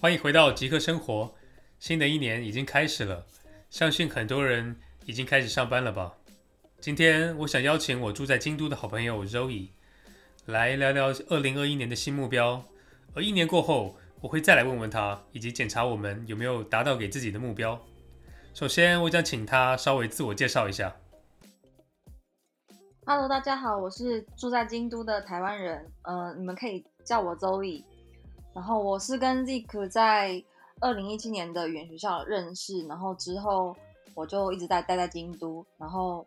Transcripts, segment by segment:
欢迎回到极客生活。新的一年已经开始了，相信很多人已经开始上班了吧？今天我想邀请我住在京都的好朋友 Zoe 来聊聊2021年的新目标。而一年过后，我会再来问问他，以及检查我们有没有达到给自己的目标。首先，我想请他稍微自我介绍一下。Hello，大家好，我是住在京都的台湾人，呃，你们可以叫我 Zoe。然后我是跟 Zik 在二零一七年的语言学校认识，然后之后我就一直在待在京都，然后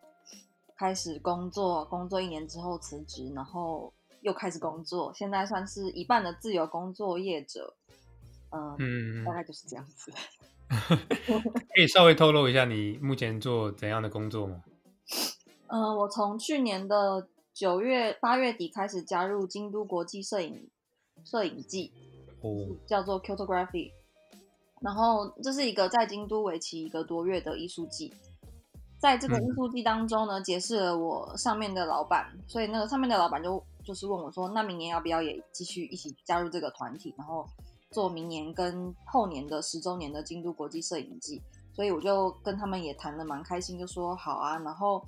开始工作，工作一年之后辞职，然后又开始工作，现在算是一半的自由工作业者，呃、嗯，大概就是这样子。可以稍微透露一下你目前做怎样的工作吗？嗯、呃，我从去年的九月八月底开始加入京都国际摄影摄影季。叫做 Kyotography，然后这是一个在京都为期一个多月的艺术季，在这个艺术季当中呢，结识了我上面的老板，所以那个上面的老板就就是问我说，那明年要不要也继续一起加入这个团体，然后做明年跟后年的十周年的京都国际摄影季，所以我就跟他们也谈得蛮开心，就说好啊，然后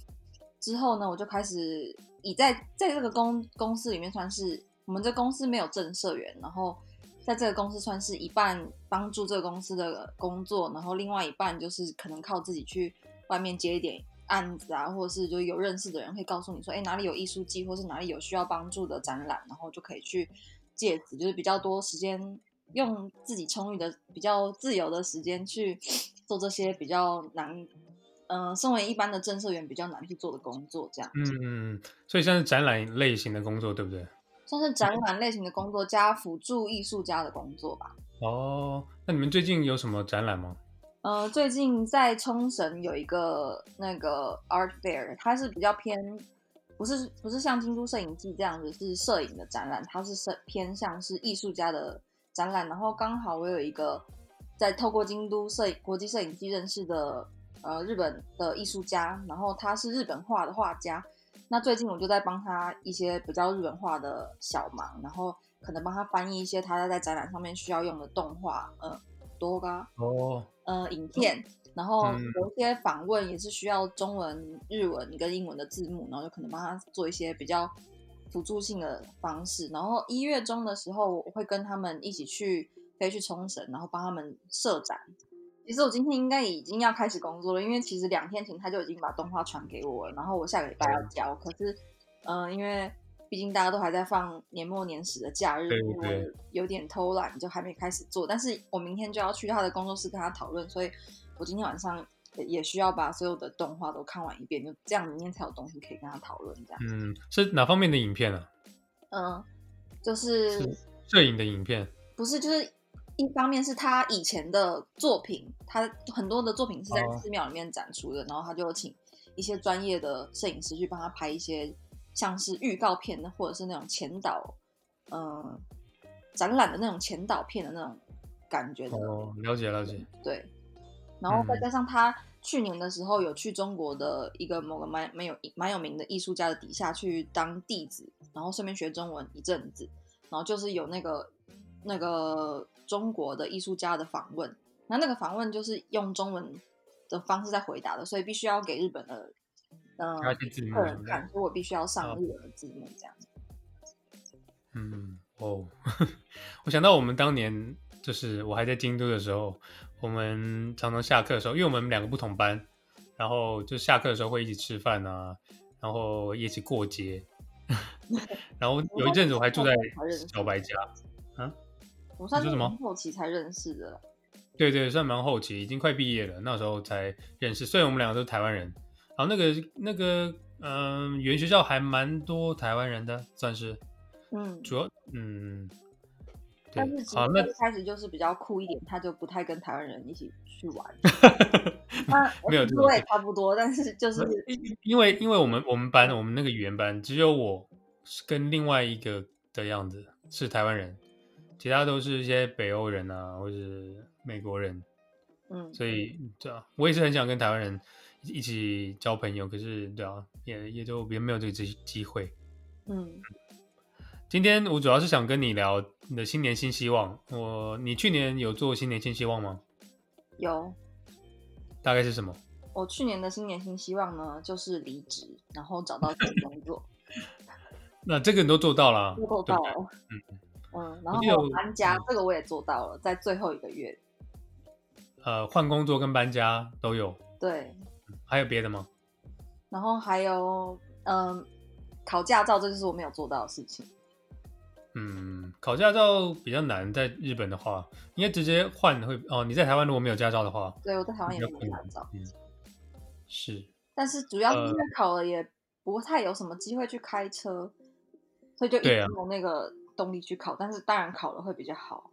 之后呢，我就开始以在在这个公公司里面算是我们这公司没有正社员，然后。在这个公司算是一半帮助这个公司的工作，然后另外一半就是可能靠自己去外面接一点案子啊，或者是就有认识的人会告诉你说，哎，哪里有艺术季，或是哪里有需要帮助的展览，然后就可以去借此，就是比较多时间用自己充裕的、比较自由的时间去 做这些比较难，嗯、呃，身为一般的正社员比较难去做的工作，这样。嗯嗯，所以像是展览类型的工作，对不对？算是展览类型的工作加辅助艺术家的工作吧。哦，那你们最近有什么展览吗？呃，最近在冲绳有一个那个 Art Fair，它是比较偏，不是不是像京都摄影季这样子是摄影的展览，它是摄偏向是艺术家的展览。然后刚好我有一个在透过京都摄影国际摄影机认识的呃日本的艺术家，然后他是日本画的画家。那最近我就在帮他一些比较日本化的小忙，然后可能帮他翻译一些他在展览上面需要用的动画，呃，多嘎哦，呃，影片，然后有一些访问也是需要中文、日文跟英文的字幕，然后就可能帮他做一些比较辅助性的方式。然后一月中的时候，我会跟他们一起去飞去冲绳，然后帮他们设展。其实我今天应该已经要开始工作了，因为其实两天前他就已经把动画传给我了，然后我下个礼拜要交。可是，嗯、呃，因为毕竟大家都还在放年末年始的假日，我有点偷懒，就还没开始做。但是我明天就要去他的工作室跟他讨论，所以我今天晚上也需要把所有的动画都看完一遍，就这样里面才有东西可以跟他讨论。这样，嗯，是哪方面的影片啊？嗯，就是摄影的影片，不是，就是。一方面是他以前的作品，他很多的作品是在寺庙里面展出的，oh. 然后他就请一些专业的摄影师去帮他拍一些像是预告片的，或者是那种前导，嗯、呃，展览的那种前导片的那种感觉的。哦、oh,，了解了解。对，然后再加上他去年的时候有去中国的一个某个蛮蛮有蛮有名的艺术家的底下去当弟子，然后顺便学中文一阵子，然后就是有那个。那个中国的艺术家的访问，那那个访问就是用中文的方式在回答的，所以必须要给日本的嗯客人看，所以我必须要上日文的字幕这样子。嗯哦，我想到我们当年就是我还在京都的时候，我们常常下课的时候，因为我们两个不同班，然后就下课的时候会一起吃饭啊，然后一起过节，然后有一阵子我还住在小白家。啊。我算是蛮后期才认识的，对对，算蛮后期，已经快毕业了，那时候才认识。虽然我们两个都是台湾人，然后那个那个，嗯、呃，语言学校还蛮多台湾人的，算是，嗯，主要，嗯，但是好，那开始就是比较酷一点，他就不太跟台湾人一起去玩。没有，我也差不多，但是就是因为因为我们我们班我们那个语言班只有我跟另外一个的样子是台湾人。其他都是一些北欧人啊，或者是美国人，嗯，所以对啊，我也是很想跟台湾人一一起交朋友，可是对啊，也也就也没有这个机机会。嗯，今天我主要是想跟你聊你的新年新希望。我你去年有做新年新希望吗？有。大概是什么？我去年的新年新希望呢，就是离职，然后找到新工作。那这个你都做到了，做到了。嗯嗯，然后搬家，这个我也做到了，在最后一个月。呃，换工作跟搬家都有。对。还有别的吗？然后还有，嗯，考驾照，这就是我没有做到的事情。嗯，考驾照比较难，在日本的话，应该直接换会哦。你在台湾如果没有驾照的话，对，我在台湾也没有驾照。嗯，是。但是主要是因为考了也不太有什么机会去开车，呃、所以就一直没有那个动力去考。啊、但是当然考了会比较好。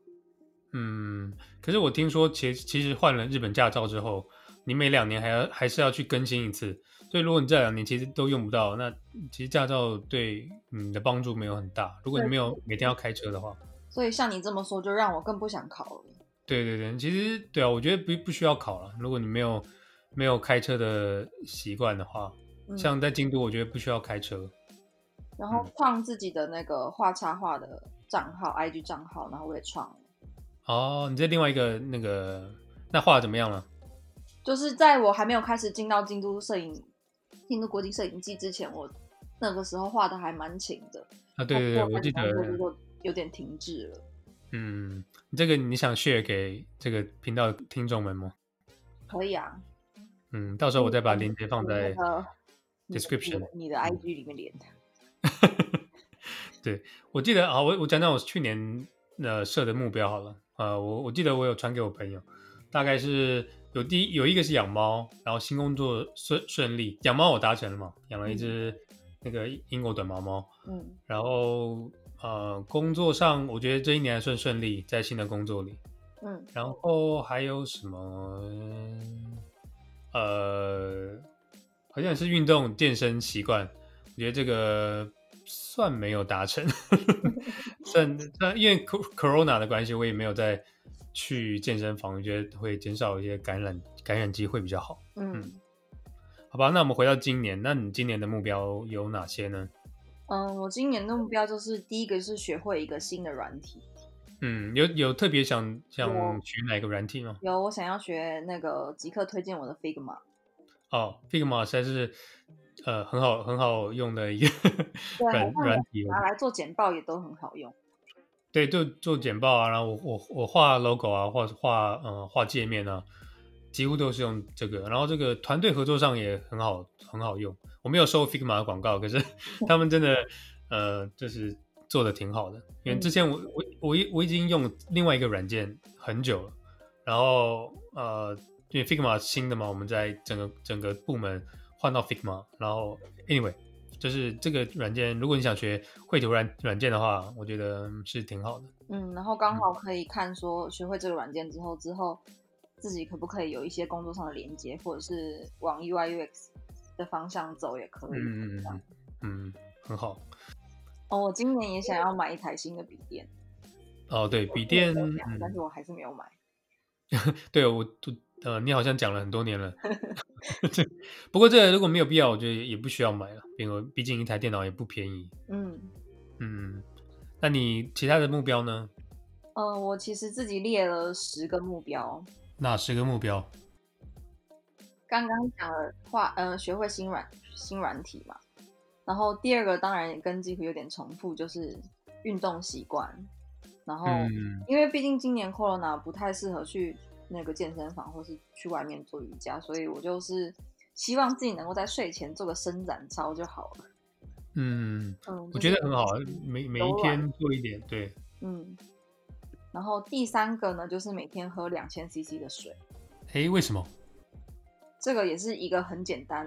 嗯，可是我听说其，其其实换了日本驾照之后，你每两年还要还是要去更新一次。所以如果你这两年其实都用不到，那其实驾照对你的帮助没有很大。如果你没有每天要开车的话，所以像你这么说，就让我更不想考了。对对对，其实对啊，我觉得不不需要考了。如果你没有。没有开车的习惯的话，嗯、像在京都，我觉得不需要开车。然后创自己的那个画插画的账号、嗯、，IG 账号，然后我也创了。哦，你在另外一个那个，那画怎么样了？就是在我还没有开始进到京都摄影、京都国际摄影季之前，我那个时候画的还蛮勤的。啊，对对对，我记得有点停滞了。嗯，这个你想 share 给这个频道的听众们吗？可以啊。嗯，到时候我再把链接放在 description，你，你的 IG 里面连。对，我记得啊，我我讲讲我去年呃设的目标好了啊、呃，我我记得我有传给我朋友，大概是有第一有一个是养猫，然后新工作顺顺利，养猫我达成了嘛，养了一只那个英国短毛猫，嗯，然后呃工作上我觉得这一年还算顺利，在新的工作里，嗯，然后还有什么？呃，好像是运动健身习惯，我觉得这个算没有达成，算算因为 corona 的关系，我也没有再去健身房，我觉得会减少一些感染感染机会比较好。嗯，嗯，好吧，那我们回到今年，那你今年的目标有哪些呢？嗯，我今年的目标就是第一个是学会一个新的软体。嗯，有有特别想想学哪个软体吗？有，我想要学那个极客推荐我的 Figma。哦，Figma 实在是呃很好很好用的一个 软软体，拿来做简报也都很好用。对，就做简报啊，然后我我我画 logo 啊，或者画嗯画界面啊，几乎都是用这个。然后这个团队合作上也很好很好用。我没有收 Figma 的广告，可是 他们真的呃就是。做的挺好的，因为之前我我我已我已经用另外一个软件很久了，然后呃，因为 Figma 新的嘛，我们在整个整个部门换到 Figma，然后 anyway，就是这个软件，如果你想学绘图软软件的话，我觉得是挺好的。嗯，然后刚好可以看说学会这个软件之后，之后自己可不可以有一些工作上的连接，或者是往 UI UX 的方向走也可以。嗯嗯嗯，很好。哦，我今年也想要买一台新的笔电。哦，对，笔电，但是我还是没有买。嗯、对，我呃，你好像讲了很多年了。不过这个如果没有必要，我觉得也不需要买了，因为毕竟一台电脑也不便宜。嗯嗯，那你其他的目标呢？嗯、呃，我其实自己列了十个目标。哪十个目标？刚刚讲了画，呃，学会新软新软体嘛。然后第二个当然也跟几乎有点重复，就是运动习惯。然后，因为毕竟今年 Corona 不太适合去那个健身房或是去外面做瑜伽，所以我就是希望自己能够在睡前做个伸展操就好了。嗯嗯，我觉得很好，每每一天做一点，对。嗯。然后第三个呢，就是每天喝两千 CC 的水。诶，为什么？这个也是一个很简单。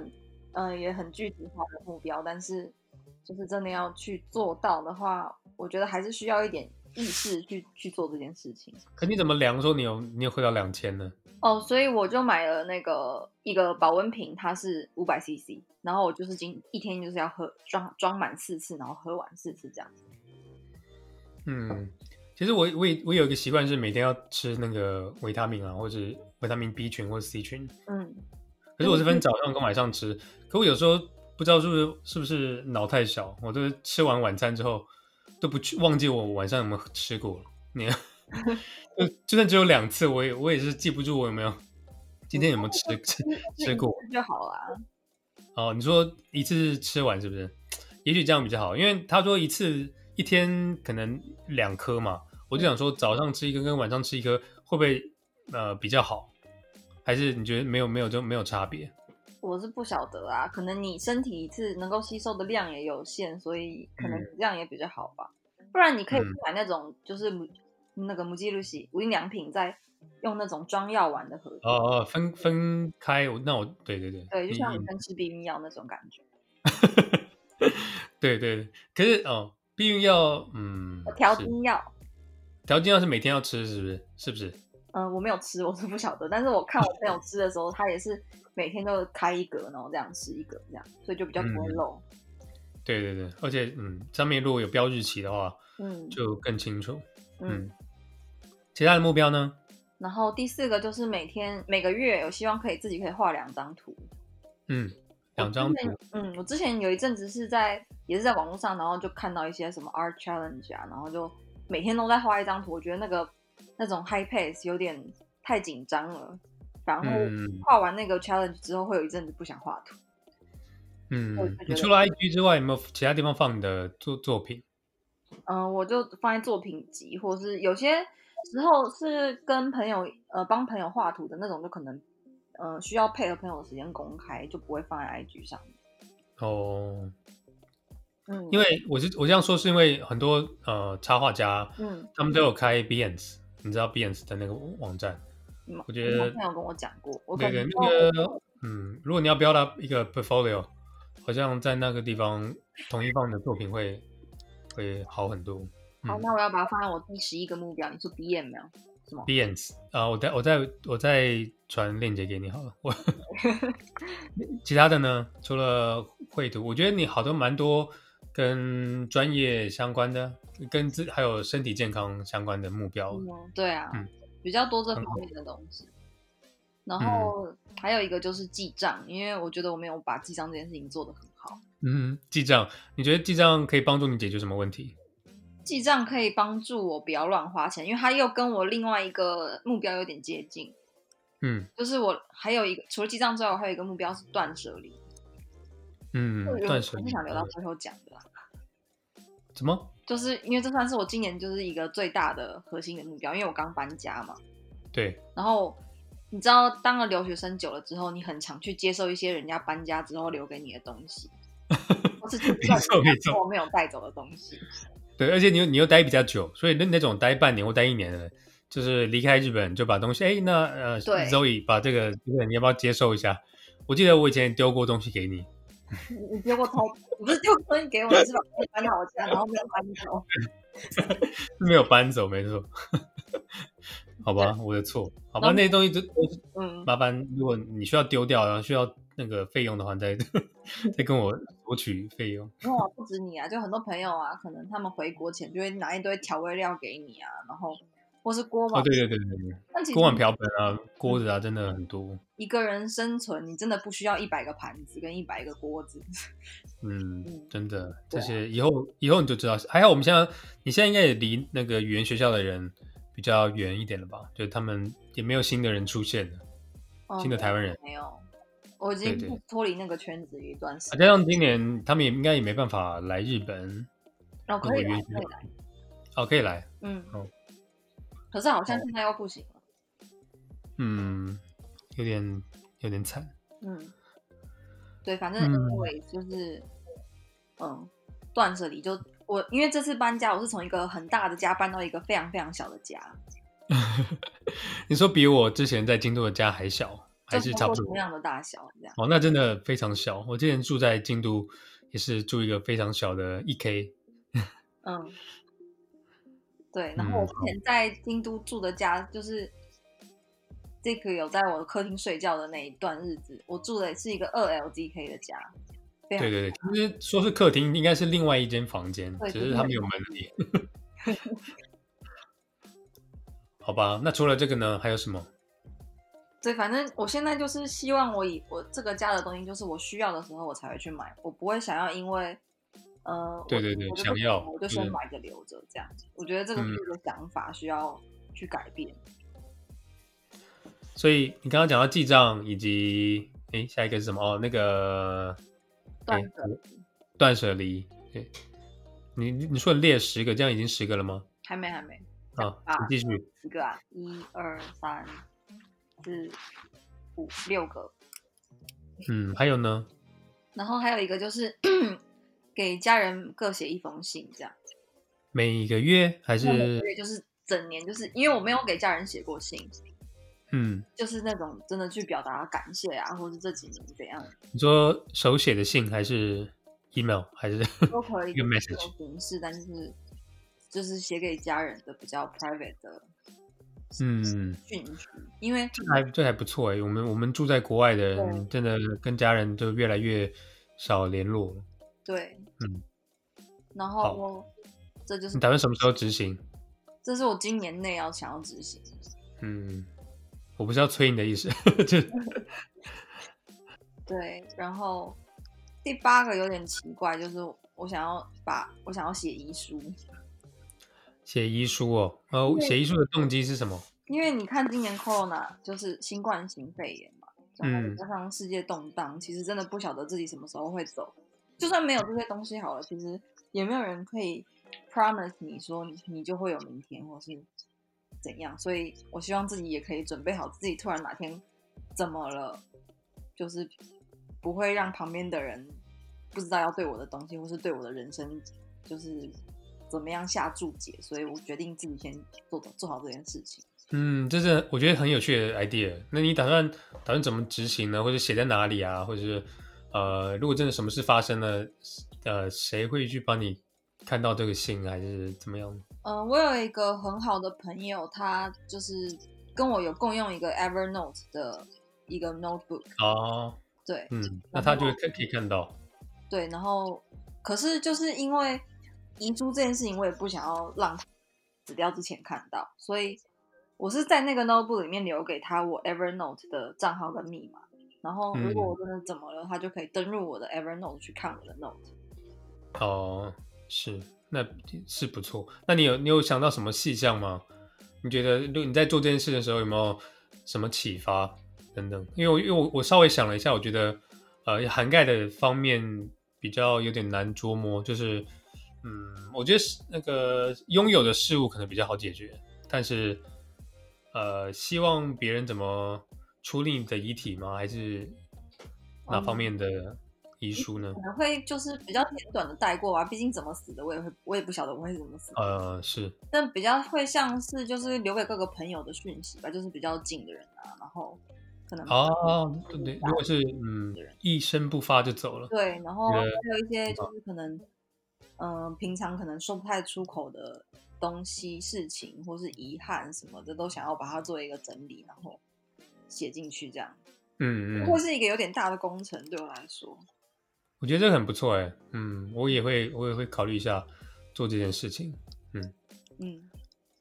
嗯、呃，也很具体化的目标，但是就是真的要去做到的话，我觉得还是需要一点意识去去做这件事情。可你怎么量说你有你有喝到两千呢？哦，所以我就买了那个一个保温瓶，它是五百 CC，然后我就是今一天就是要喝装装满四次，然后喝完四次这样子。嗯，其实我我也我有一个习惯是每天要吃那个维他命啊，或者维他命 B 群或者 C 群。嗯。可是我是分早上跟晚上吃，可我有时候不知道是不是是不是脑太小，我都吃完晚餐之后都不去忘记我晚上有没有吃过了。你 就就算只有两次，我也我也是记不住我有没有今天有没有吃吃吃过就好啦。哦，你说一次吃完是不是？也许这样比较好，因为他说一次一天可能两颗嘛，我就想说早上吃一颗跟晚上吃一颗会不会呃比较好？还是你觉得没有没有就没有差别？我是不晓得啊，可能你身体一次能够吸收的量也有限，所以可能这样也比较好吧。嗯、不然你可以买那种就是那个母鸡露西无印良品在用那种装药丸的盒子。哦哦，分分开，那我对对对，对，就像你分吃避孕药那种感觉。对对对，可是哦，避孕药，嗯，调经药，调经药是每天要吃，是不是？是不是？嗯，我没有吃，我是不晓得。但是我看我朋友吃的时候，他也是每天都开一格，然后这样吃一格，这样，所以就比较不会漏。嗯、对对对，而且嗯，上面如果有标日期的话，嗯，就更清楚。嗯，嗯，其他的目标呢？然后第四个就是每天每个月，我希望可以自己可以画两张图。嗯，两张图。嗯，我之前有一阵子是在也是在网络上，然后就看到一些什么 art challenge 啊，然后就每天都在画一张图，我觉得那个。那种 high pace 有点太紧张了，然后画完那个 challenge 之后，会有一阵子不想画图。嗯，你除了 IG 之外，有没有其他地方放你的作作品？嗯、呃，我就放在作品集，或是有些时候是跟朋友呃帮朋友画图的那种，就可能呃需要配合朋友的时间公开，就不会放在 IG 上。哦。嗯，因为我是我这样说，是因为很多呃插画家，嗯，他们都有开 Behance。你知道 Behance 的那个网站？嗯、我觉得朋友跟我讲过，我对对，那个嗯，如果你要标到一个 portfolio，好像在那个地方统一放的作品会会好很多。好，嗯、那我要把它放在我第十一个目标。你说 BM 没有？什么？Behance 啊，我再我再我再传链接给你好了。我 其他的呢？除了绘图，我觉得你好多蛮多跟专业相关的。跟自还有身体健康相关的目标，嗯、对啊，嗯、比较多这方面的东西。然后还有一个就是记账，嗯、因为我觉得我没有把记账这件事情做得很好。嗯，记账，你觉得记账可以帮助你解决什么问题？记账可以帮助我不要乱花钱，因为它又跟我另外一个目标有点接近。嗯，就是我还有一个除了记账之外，我还有一个目标是断舍离。嗯，断舍离，我是想留到最后讲的啦。怎么？就是因为这算是我今年就是一个最大的核心的目标，因为我刚搬家嘛。对。然后你知道，当了留学生久了之后，你很常去接受一些人家搬家之后留给你的东西，或是没错没错，我没有带走的东西。对，而且你又你又待比较久，所以那那种待半年或待一年的，就是离开日本就把东西，哎，那呃对，Zoe 把这个这个你要不要接受一下？我记得我以前丢过东西给你。你丢过超，我不是丢东西给我，是把东西搬到我家，然后没有搬走。没有搬走，没错。好吧，我的错。好吧，那些东西都嗯，麻烦，如果你需要丢掉，然后需要那个费用的话，再再跟我索取费用。哇，不止你啊，就很多朋友啊，可能他们回国前就会拿一堆调味料给你啊，然后。或是锅碗，哦，对对对对对，锅碗瓢盆啊，锅子啊，真的很多。一个人生存，你真的不需要一百个盘子跟一百个锅子。嗯，真的，这些以后以后你就知道。还好我们现在，你现在应该也离那个语言学校的人比较远一点了吧？就他们也没有新的人出现了，哦，新的台湾人没有。我已经脱离那个圈子一段时间。加上今年他们也应该也没办法来日本。哦，可以来，可以来。哦，可以来。嗯。哦。可是好像现在又不行了，嗯，有点有点惨，嗯，对，反正因为就是，嗯，断舍离就我，因为这次搬家，我是从一个很大的家搬到一个非常非常小的家。你说比我之前在京都的家还小，还是差不多同样的大小这样？哦，那真的非常小。我之前住在京都也是住一个非常小的一 K，嗯。对，然后我之前在京都住的家，嗯、就是这个有在我的客厅睡觉的那一段日子，我住的是一个二 LDK 的家。对对对，其实说是客厅，应该是另外一间房间，只是它没有门里。好吧，那除了这个呢，还有什么？对，反正我现在就是希望我以我这个家的东西，就是我需要的时候我才会去买，我不会想要因为呃，对对对，想要我就先买着留着这样子。我觉得这个是一个想法需要去改变。嗯、所以你刚刚讲到记账以及哎，下一个是什么？哦，那个断舍断舍离。对，你你说列十个，这样已经十个了吗？还没，还没。好，继续。十个啊，一二三。四五六个，嗯，还有呢？然后还有一个就是给家人各写一封信，这样。每一个月还是？每个月就是整年，就是因为我没有给家人写过信，嗯，就是那种真的去表达感谢啊，或是这几年怎样？你说手写的信还是 email 还是都可以，一个 message 形式，但是就是写给家人的比较 private 的。嗯，因为这还这还不错哎，我们我们住在国外的人，真的跟家人就越来越少联络了。对，嗯，然后我这就是你打算什么时候执行？这是我今年内要想要执行。嗯，我不是要催你的意思，就对。然后第八个有点奇怪，就是我想要把我想要写遗书。写遗书哦，呃，写遗书的动机是什么？因为你看今年 Corona 就是新冠型肺炎嘛，然后加上世界动荡，嗯、其实真的不晓得自己什么时候会走。就算没有这些东西好了，其实也没有人可以 promise 你说你就会有明天，或是怎样。所以我希望自己也可以准备好自己突然哪天怎么了，就是不会让旁边的人不知道要对我的东西，或是对我的人生，就是。怎么样下注解？所以我决定自己先做做好这件事情。嗯，这是我觉得很有趣的 idea。那你打算打算怎么执行呢？或者写在哪里啊？或者是呃，如果真的什么事发生了，呃，谁会去帮你看到这个信，还是怎么样？嗯、呃，我有一个很好的朋友，他就是跟我有共用一个 Evernote 的一个 notebook。哦，对，嗯，那他就会可以看到。对，然后可是就是因为。遗珠这件事情，我也不想要让他死掉之前看到，所以我是在那个 notebook 里面留给他我 Evernote 的账号跟密码。然后如果我真的怎么了，嗯、他就可以登入我的 Evernote 去看我的 note。哦，是，那是不错。那你有你有想到什么细项吗？你觉得，你在做这件事的时候有没有什么启发等等？因为我因为我我稍微想了一下，我觉得呃涵盖的方面比较有点难捉摸，就是。嗯，我觉得是那个拥有的事物可能比较好解决，但是，呃，希望别人怎么处理你的遗体吗？还是哪方面的遗书呢？可能会就是比较简短的带过吧，毕竟怎么死的，我也会，我也不晓得我会怎么死。呃，是，但比较会像是就是留给各个朋友的讯息吧，就是比较近的人啊，然后可能哦，对对，如果是嗯，一声不发就走了，对，然后还有一些就是可能。嗯、呃，平常可能说不太出口的东西、事情，或是遗憾什么的，都想要把它做一个整理，然后写进去，这样。嗯嗯。或是一个有点大的工程，对我来说。我觉得这个很不错哎，嗯，我也会，我也会考虑一下做这件事情。嗯嗯，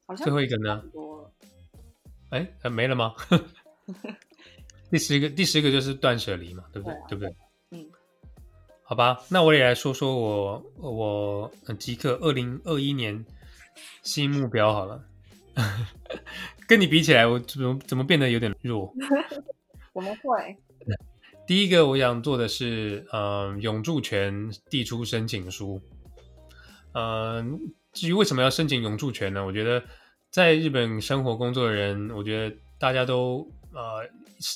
好像最后一个呢？哎，还没了吗？第十个，第十个就是断舍离嘛，对不对？对，对不对？嗯。好吧，那我也来说说我我即刻二零二一年新目标好了。跟你比起来，我怎么怎么变得有点弱？我们会。第一个我想做的是，嗯、呃，永住权递出申请书。嗯、呃，至于为什么要申请永住权呢？我觉得在日本生活工作的人，我觉得大家都呃，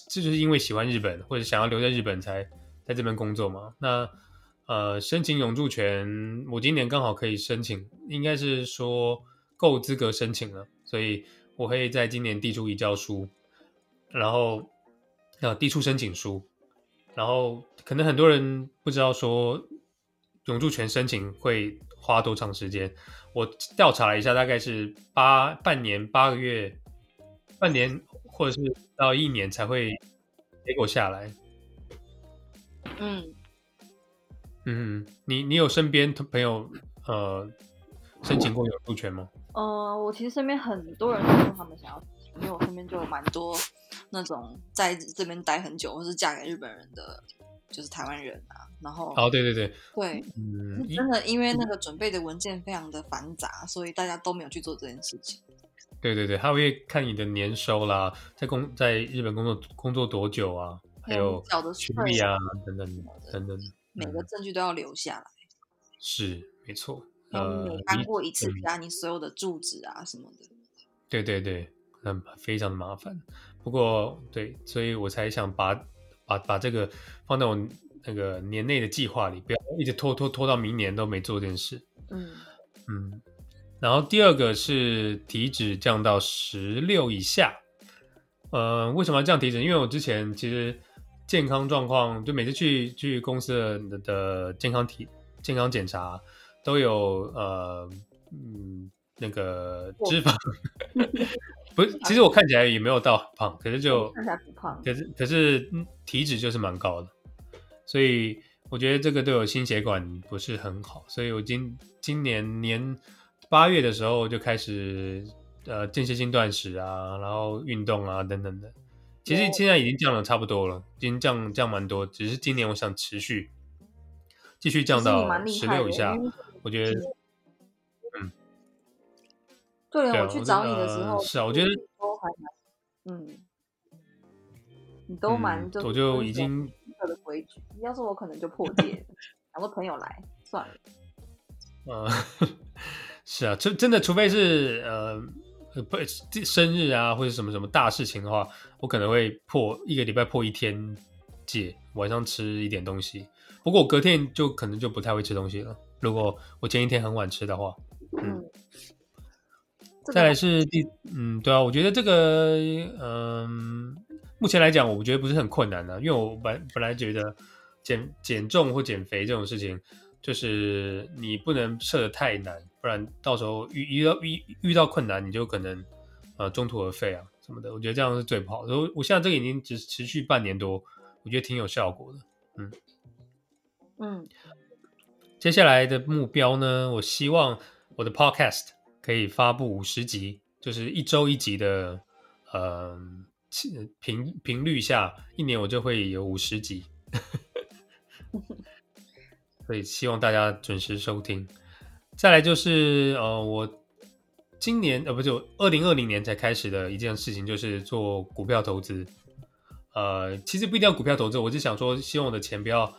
这就是因为喜欢日本或者想要留在日本才。在这边工作嘛，那呃，申请永住权，我今年刚好可以申请，应该是说够资格申请了，所以我会在今年递出移交书，然后呃递出申请书，然后可能很多人不知道说永住权申请会花多长时间，我调查了一下，大概是八半年八个月，半年或者是到一年才会结果下来。嗯嗯，你你有身边朋友呃申请过永住权吗？呃，我其实身边很多人都说他们想要，因为我身边就有蛮多那种在这边待很久或是嫁给日本人的，就是台湾人啊。然后哦，对对对，对，嗯，真的因为那个准备的文件非常的繁杂，所以大家都没有去做这件事情。对对对，他会看你的年收啦，在工在日本工作工作多久啊，还有学历啊等等等等，每个证据都要留下来。是，没错。呃，你搬过一次家，你所有的住址啊什么的。对对对，嗯，非常的麻烦。不过对，所以我才想把把把这个放在我那个年内的计划里，不要一直拖拖拖到明年都没做这件事。嗯嗯。然后第二个是体脂降到十六以下，呃，为什么要降体脂？因为我之前其实健康状况，就每次去去公司的的健康体健康检查都有呃嗯那个脂肪，不是，其实我看起来也没有到很胖，可是 就看起来不胖，可是可是体脂就是蛮高的，所以我觉得这个对我心血管不是很好，所以我今今年年。八月的时候就开始呃间歇性断食啊，然后运动啊等等的。其实现在已经降了差不多了，已经降降蛮多。只是今年我想持续继续降到十六以下。我觉得，嗯，对啊，我去找你的时候，是啊，我觉得都还蛮，嗯，你都蛮，就我就已经的规矩。要是我可能就破戒，找个朋友来算了。嗯。是啊，真真的，除非是呃不生日啊，或者什么什么大事情的话，我可能会破一个礼拜破一天戒，晚上吃一点东西。不过我隔天就可能就不太会吃东西了。如果我前一天很晚吃的话，嗯。再来是第嗯，对啊，我觉得这个嗯、呃，目前来讲，我觉得不是很困难的、啊，因为我本本来觉得减减重或减肥这种事情。就是你不能设的太难，不然到时候遇遇到遇遇到困难，你就可能呃中途而废啊什么的。我觉得这样是最不好的。我我现在这个已经只持续半年多，我觉得挺有效果的。嗯嗯，接下来的目标呢，我希望我的 Podcast 可以发布五十集，就是一周一集的呃频频率下，一年我就会有五十集。所以希望大家准时收听。再来就是呃，我今年呃不就二零二零年才开始的一件事情，就是做股票投资。呃，其实不一定要股票投资，我是想说，希望我的钱不要，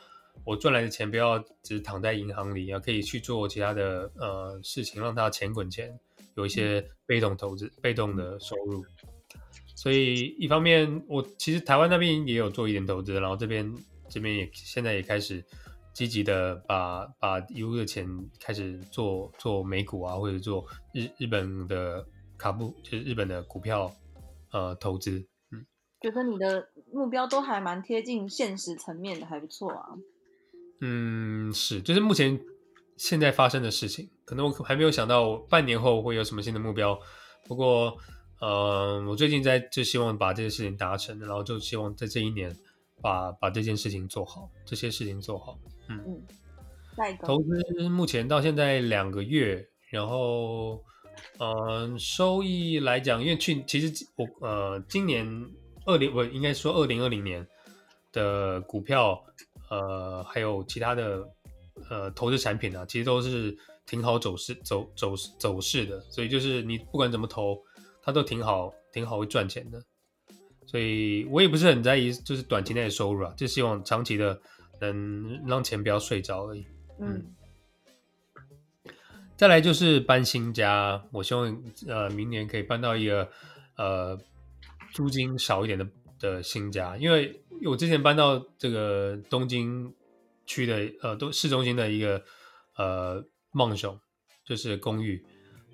我赚来的钱不要只躺在银行里啊，可以去做其他的呃事情，让它钱滚钱，有一些被动投资、被动的收入。所以一方面，我其实台湾那边也有做一点投资，然后这边这边也现在也开始。积极的把把一路的钱开始做做美股啊，或者做日日本的卡布，就是日本的股票呃投资。嗯，觉得你的目标都还蛮贴近现实层面的，还不错啊。嗯，是，就是目前现在发生的事情，可能我还没有想到半年后会有什么新的目标。不过，呃，我最近在就希望把这个事情达成，然后就希望在这一年把把这件事情做好，这些事情做好。嗯，投资目前到现在两个月，然后，嗯、呃，收益来讲，因为去其实我呃今年二零我应该说二零二零年的股票，呃，还有其他的呃投资产品啊，其实都是挺好走势走走走势的，所以就是你不管怎么投，它都挺好挺好会赚钱的，所以我也不是很在意就是短期内的收入啊，就希望长期的。能让钱不要睡着而已。嗯，再来就是搬新家，我希望呃明年可以搬到一个呃租金少一点的的新家，因为我之前搬到这个东京区的呃东市中心的一个呃梦熊，就是公寓，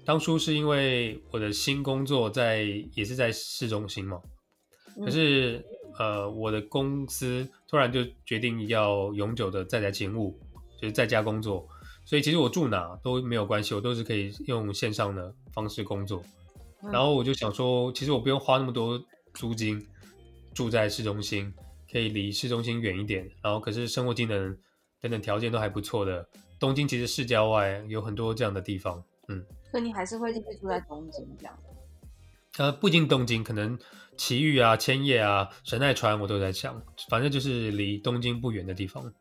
当初是因为我的新工作在也是在市中心嘛，可是。呃，我的公司突然就决定要永久的在宅勤务，就是在家工作，所以其实我住哪都没有关系，我都是可以用线上的方式工作。然后我就想说，其实我不用花那么多租金，住在市中心，可以离市中心远一点，然后可是生活技能等等条件都还不错的。东京其实市郊外有很多这样的地方，嗯。所以你还是会继续住在东京这样？呃，不仅东京，可能埼玉啊、千叶啊、神奈川，我都在想，反正就是离东京不远的地方。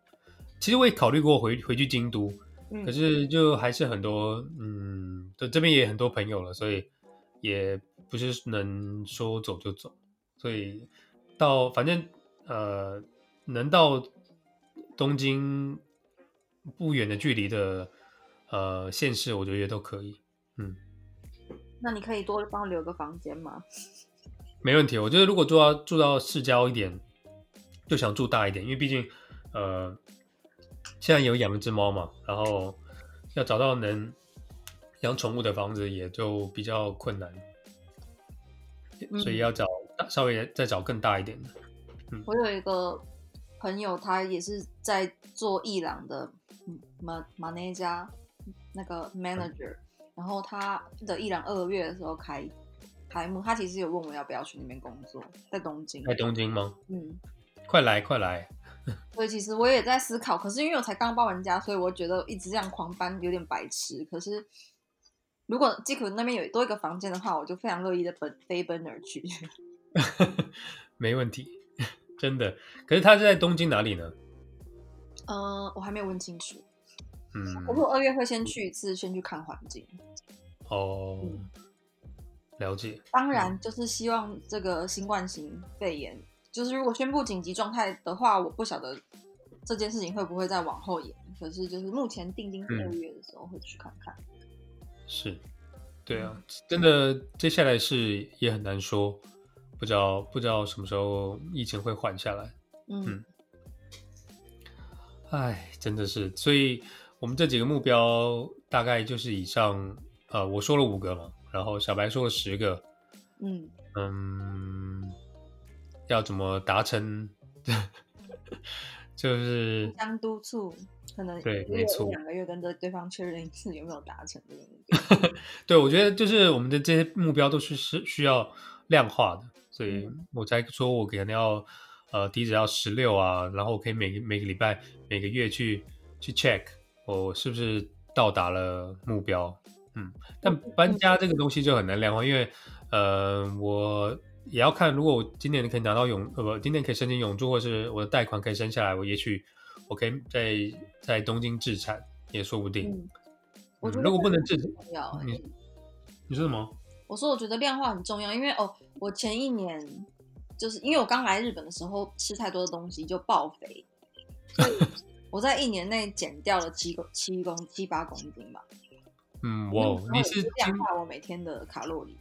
其实我也考虑过回回去京都，嗯、可是就还是很多，嗯，这这边也很多朋友了，所以也不是能说走就走，所以到反正呃，能到东京不远的距离的呃县市，我觉得都可以，嗯。那你可以多帮我留个房间吗？没问题，我觉得如果住到住到市郊一点，就想住大一点，因为毕竟，呃，现在有养一只猫嘛，然后要找到能养宠物的房子也就比较困难，嗯、所以要找稍微再找更大一点的。嗯，我有一个朋友，他也是在做伊朗的马马内加那个 manager。嗯然后他的伊朗二月的时候开开幕，他其实有问我要不要去那边工作，在东京。在东京吗？嗯，快来快来。所以其实我也在思考，可是因为我才刚搬完家，所以我觉得一直这样狂搬有点白痴。可是如果吉普那边有多一个房间的话，我就非常乐意的奔飞奔而去。没问题，真的。可是他是在东京哪里呢？呃，我还没有问清楚。嗯，不过二月会先去一次，先去看环境。哦，了解。当然，就是希望这个新冠型肺炎，就是如果宣布紧急状态的话，我不晓得这件事情会不会再往后延。可是，就是目前定定二月的时候会去看看。是，对啊，真的，接下来是也很难说，不知道不知道什么时候疫情会缓下来。嗯，哎，真的是，所以。我们这几个目标大概就是以上，呃，我说了五个嘛，然后小白说了十个，嗯嗯，要怎么达成？就是互相督促，可能对，没错，两个月跟着对方确认一次有没有达成这个目标。对，我觉得就是我们的这些目标都是是需要量化的，所以我才说我可能要呃，低至要十六啊，然后我可以每个每个礼拜每个月去去 check。我是不是到达了目标？嗯，但搬家这个东西就很难量化，因为呃，我也要看，如果我今年可以拿到永呃不，今年可以申请永住，或是我的贷款可以生下来，我也许我可以在在东京置产也说不定。嗯，我觉得如果不能置产，要你你说什么？我说我觉得量化很重要，因为哦，我前一年就是因为我刚来日本的时候吃太多的东西就爆肥。我在一年内减掉了七公七公七八公斤吧。嗯，哇，你是量化我每天的卡路里。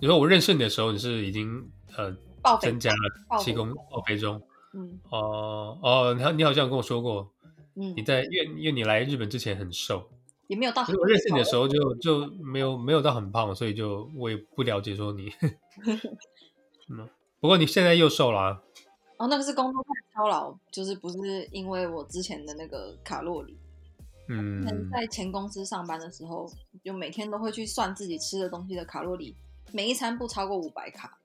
你说我认识你的时候，你是已经呃爆增加了七公爆肥中。嗯，哦哦，你你好像跟我说过，嗯，你在因为因为你来日本之前很瘦，也没有到很。我认识你的时候就就没有没有到很胖，所以就我也不了解说你。嗯，不过你现在又瘦了啊。哦，那个是工作太操劳，就是不是因为我之前的那个卡路里。嗯，在前公司上班的时候，就每天都会去算自己吃的东西的卡路里，每一餐不超过五百卡。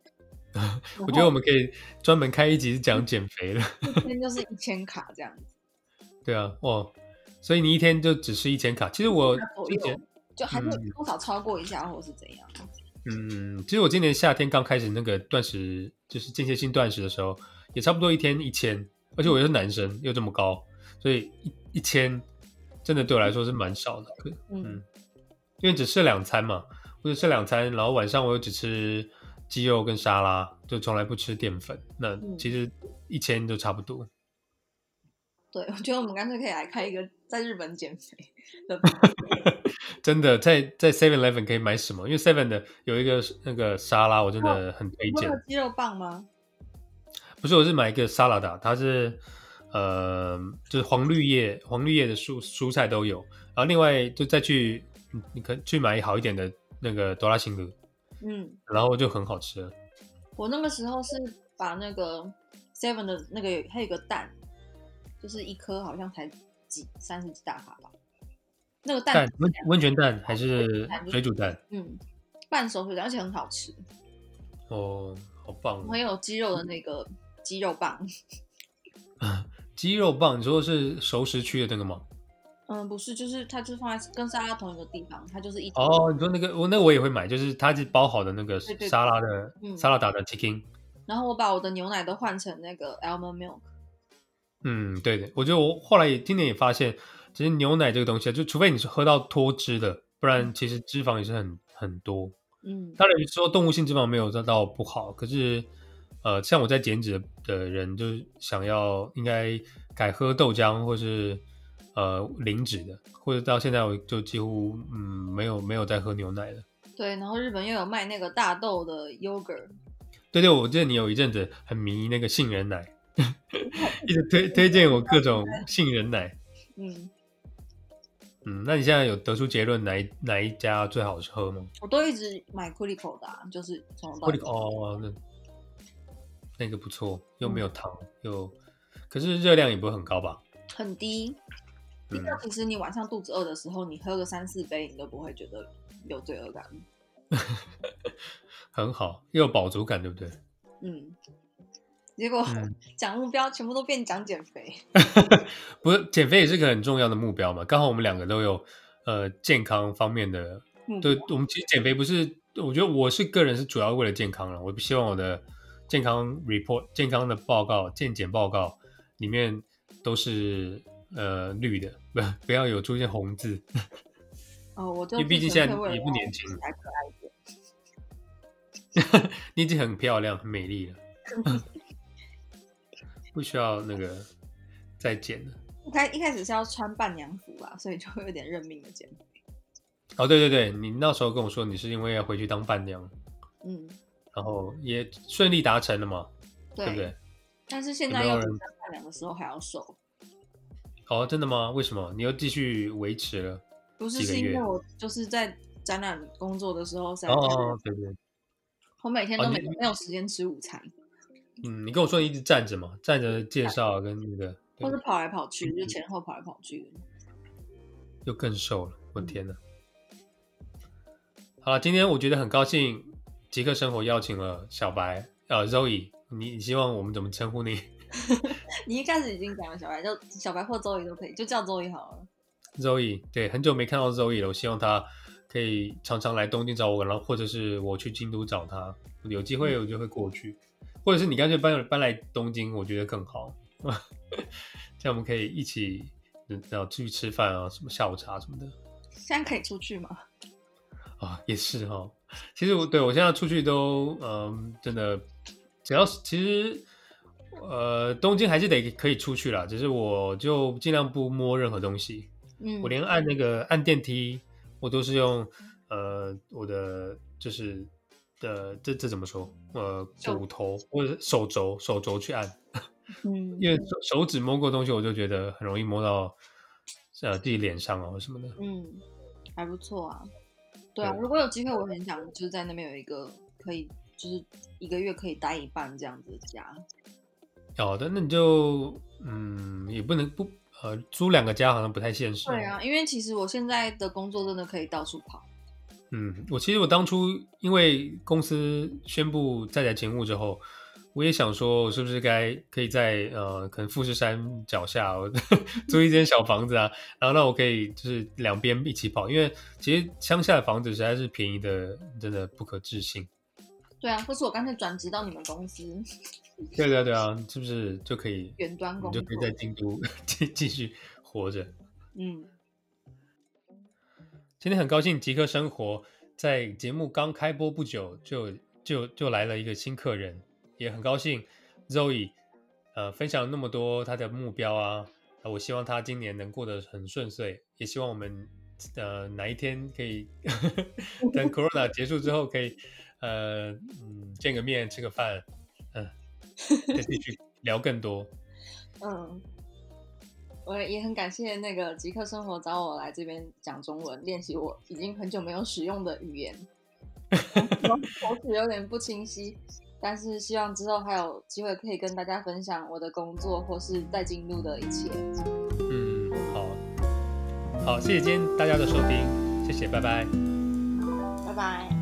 我觉得我们可以专门开一集讲减肥的，一天就是一千卡这样子。对啊，哦，所以你一天就只吃一千卡。其实我之前就还是多少超过一下，或是怎样。嗯，其实我今年夏天刚开始那个断食，就是间歇性断食的时候。也差不多一天一千，而且我又是男生又这么高，所以一一千真的对我来说是蛮少的。嗯，嗯，因为只吃两餐嘛，我只吃两餐，然后晚上我又只吃鸡肉跟沙拉，就从来不吃淀粉。那其实一千就差不多。对，我觉得我们干脆可以来开一个在日本减肥 的。真的，在在 Seven Eleven 可以买什么？因为 Seven 的有一个那个沙拉，我真的很推荐。有鸡肉棒吗？不是，我是买一个沙拉的，它是呃，就是黄绿叶、黄绿叶的蔬蔬菜都有，然后另外就再去，你可去买好一点的那个哆啦星子，嗯，然后就很好吃了。我那个时候是把那个 Seven 的那个还有一个蛋，就是一颗好像才几三十几大卡吧，那个蛋温温泉蛋还是水煮蛋？嗯，半熟水蛋，而且很好吃。哦，好棒！很有鸡肉的那个。鸡肉棒，鸡肉棒，你说的是熟食区的那个吗？嗯，不是，就是它就是放在跟沙拉同一个地方，它就是一哦，你说那个我那个我也会买，就是它是包好的那个沙拉的沙拉打的 chicken。然后我把我的牛奶都换成那个 almond milk。嗯，对的，我觉得我后来也今年也发现，其实牛奶这个东西啊，就除非你是喝到脱脂的，不然其实脂肪也是很很多。嗯，当然说动物性脂肪没有得到不好，可是呃，像我在减脂的人，就是想要应该改喝豆浆，或是呃零脂的，或者到现在我就几乎嗯没有没有再喝牛奶了。对，然后日本又有卖那个大豆的 yogurt。对对，我记得你有一阵子很迷那个杏仁奶。一直推推荐我各种杏仁奶，嗯嗯，那你现在有得出结论哪一哪一家最好喝吗？我都一直买 Curico 的、啊，就是从头到尾哦，那那个不错，又没有糖，嗯、又可是热量也不会很高吧？很低。因为其实你晚上肚子饿的时候，你喝个三四杯，你都不会觉得有罪恶感。很好，又有饱足感，对不对？嗯。结果 讲目标全部都变讲减肥，不是减肥也是个很重要的目标嘛？刚好我们两个都有呃健康方面的，对，我们其实减肥不是，我觉得我是个人是主要为了健康了。我不希望我的健康 report 健康的报告健检报告里面都是呃绿的，不不要有出现红字。哦，我就因为毕竟现在也不年轻，还可爱一点。你已经很漂亮、很美丽了。不需要那个再减了。一开一开始是要穿伴娘服吧，所以就会有点认命的减肥。哦，对对对，你那时候跟我说你是因为要回去当伴娘，嗯，然后也顺利达成了嘛，对，对不对？但是现在要当伴娘的时候还要瘦。哦，真的吗？为什么？你又继续维持了？不是，是因为我就是在展览工作的时候才。哦，对对。我每天都没没有时间吃午餐。嗯，你跟我说你一直站着嘛，站着介绍跟那个，或是跑来跑去，就前后跑来跑去，又更瘦了，我天哪！嗯、好了，今天我觉得很高兴，极客生活邀请了小白，呃，Zoe，你你希望我们怎么称呼你？你一开始已经讲了小白，就小白或 Zoe 都可以，就叫 Zoe 好了。Zoe，对，很久没看到 Zoe 了，我希望他可以常常来东京找我，然后或者是我去京都找他，有机会我就会过去。嗯或者是你干脆搬搬来东京，我觉得更好，这样我们可以一起，然后出去吃饭啊，什么下午茶什么的。现在可以出去吗？啊，也是哈。其实我对我现在出去都，嗯，真的，只要是其实，呃，东京还是得可以出去啦，只是我就尽量不摸任何东西。嗯，我连按那个按电梯，我都是用，呃，我的就是。的这这怎么说？呃，骨头或者手肘手肘去按，嗯，因为手手指摸过东西，我就觉得很容易摸到呃自己脸上哦什么的。嗯，还不错啊。对啊，对如果有机会，我很想就是在那边有一个可以就是一个月可以待一半这样子的家。好的，那你就嗯也不能不呃租两个家，好像不太现实。对啊，因为其实我现在的工作真的可以到处跑。嗯，我其实我当初因为公司宣布在宅勤务之后，我也想说，我是不是该可以在呃，可能富士山脚下我 租一间小房子啊，然后让我可以就是两边一起跑，因为其实乡下的房子实在是便宜的，真的不可置信。对啊，或是我干脆转职到你们公司。对对对啊，是不是就可以远端工作，就可以在京都 继继续活着？嗯。今天很高兴极客生活在节目刚开播不久就就就来了一个新客人，也很高兴 Zoe 呃分享了那么多他的目标啊，我希望他今年能过得很顺遂，也希望我们呃哪一天可以 等 Corona 结束之后可以呃嗯见个面吃个饭，嗯、呃，再继续聊更多，嗯。我也很感谢那个极客生活找我来这边讲中文，练习我已经很久没有使用的语言，口齿有点不清晰，但是希望之后还有机会可以跟大家分享我的工作或是在京都的一切。嗯，好，好，谢谢今天大家的收听，谢谢，拜拜，拜拜。